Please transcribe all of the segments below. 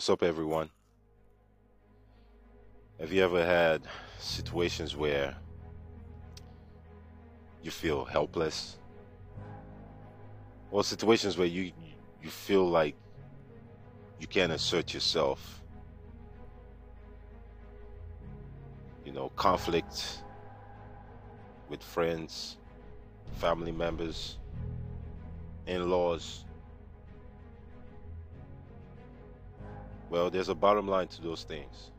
What's up, everyone? Have you ever had situations where you feel helpless? Or situations where you you feel like you can't assert yourself? You know, conflict with friends, family members, in-laws, Well, there's a bottom line to those things.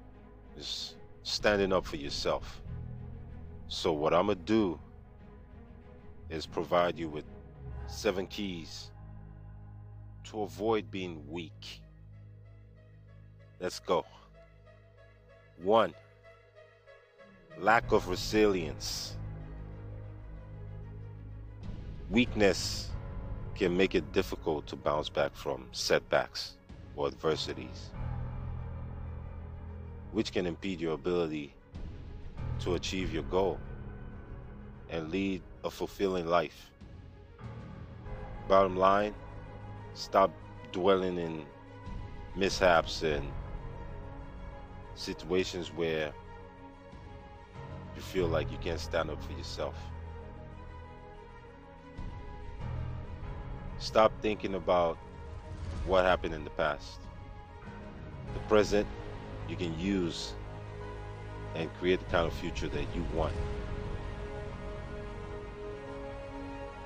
It's standing up for yourself. So what I'm gonna do is provide you with seven keys to avoid being weak. Let's go. One, lack of resilience. Weakness can make it difficult to bounce back from setbacks or adversities which can impede your ability to achieve your goal and lead a fulfilling life. Bottom line, stop dwelling in mishaps and situations where you feel like you can't stand up for yourself. Stop thinking about what happened in the past. The present you can use and create the kind of future that you want.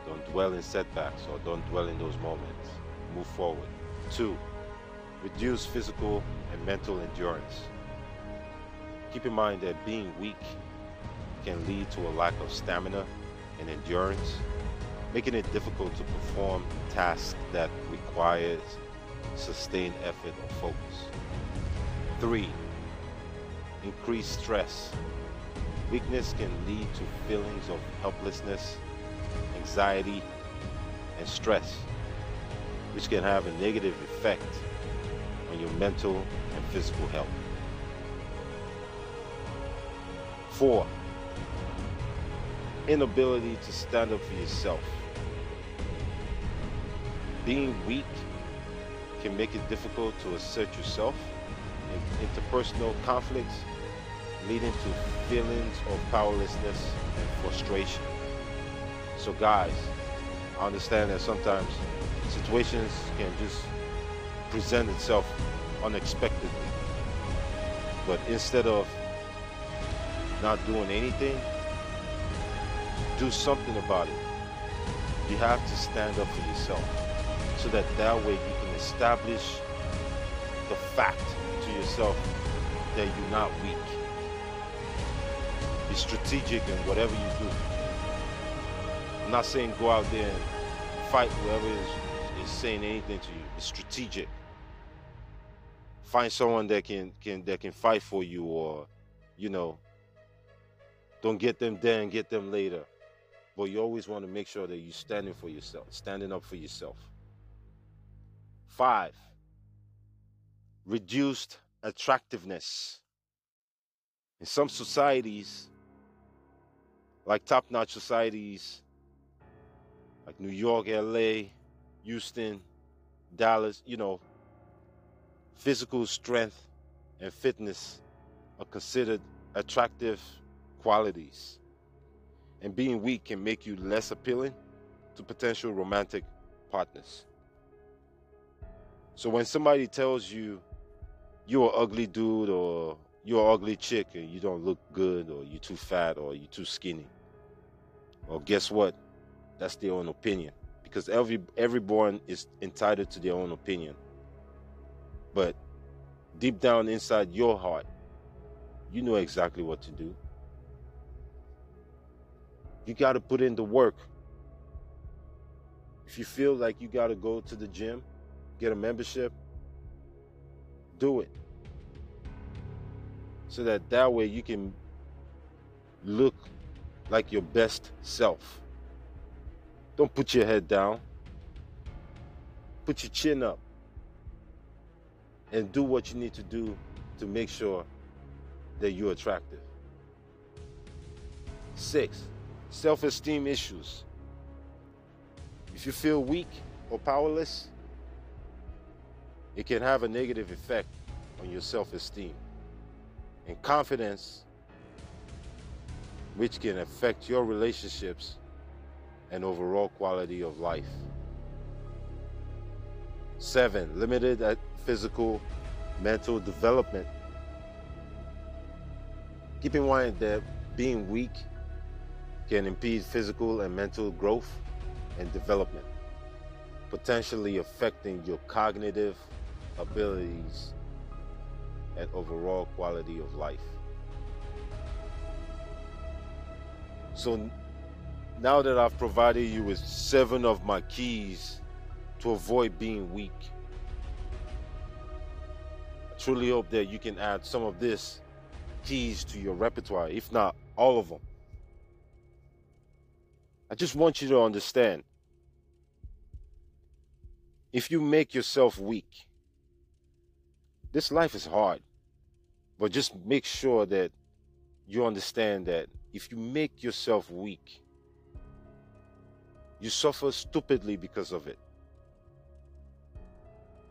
Don't dwell in setbacks or don't dwell in those moments. Move forward. Two, reduce physical and mental endurance. Keep in mind that being weak can lead to a lack of stamina and endurance, making it difficult to perform tasks that requires sustained effort or focus. Three, increased stress. Weakness can lead to feelings of helplessness, anxiety, and stress, which can have a negative effect on your mental and physical health. Four, inability to stand up for yourself. Being weak can make it difficult to assert yourself in interpersonal conflicts, leading to feelings of powerlessness and frustration. So, guys, I understand that sometimes situations can just present itself unexpectedly. But instead of not doing anything, do something about it. You have to stand up for yourself so that that way you establish the fact to yourself that you're not weak. Be strategic in whatever you do. I'm not saying go out there and fight whoever is, is saying anything to you. Be strategic. Find someone that can, can that can fight for you or, you know, don't get them there and get them later. But you always want to make sure that you're standing for yourself, standing up for yourself. Five, reduced attractiveness. In some societies, like top notch societies, like New York, LA, Houston, Dallas, you know, physical strength and fitness are considered attractive qualities. And being weak can make you less appealing to potential romantic partners. So when somebody tells you you're an ugly dude or you're an ugly chick and you don't look good or you're too fat or you're too skinny. Well, guess what? That's their own opinion. Because every everyone is entitled to their own opinion. But deep down inside your heart, you know exactly what to do. You got to put in the work. If you feel like you got to go to the gym, get a membership, do it. So that that way you can look like your best self. Don't put your head down. Put your chin up and do what you need to do to make sure that you're attractive. Six self-esteem issues. If you feel weak or powerless it can have a negative effect on your self esteem. And confidence, which can affect your relationships and overall quality of life. Seven, limited physical, mental development. Keep in mind that being weak can impede physical and mental growth and development, potentially affecting your cognitive abilities and overall quality of life. So now that I've provided you with seven of my keys to avoid being weak, I truly hope that you can add some of this keys to your repertoire, if not all of them. I just want you to understand if you make yourself weak, this life is hard. But just make sure that you understand that if you make yourself weak, you suffer stupidly because of it.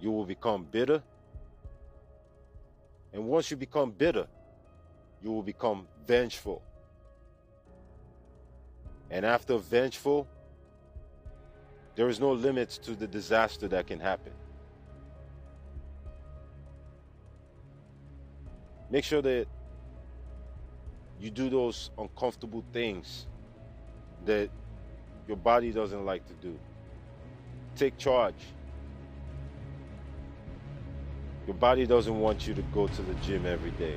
You will become bitter. And once you become bitter, you will become vengeful. And after vengeful, there is no limit to the disaster that can happen. Make sure that you do those uncomfortable things that your body doesn't like to do. Take charge. Your body doesn't want you to go to the gym every day.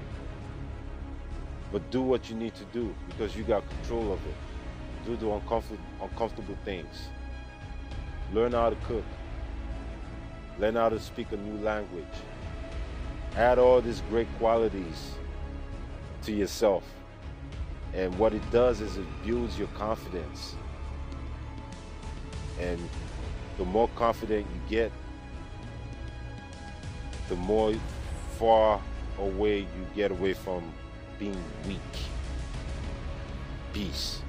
But do what you need to do because you got control of it. Do the uncomfortable, uncomfortable things. Learn how to cook. Learn how to speak a new language. Add all these great qualities to yourself. And what it does is it builds your confidence. And the more confident you get, the more far away you get away from being weak. Peace.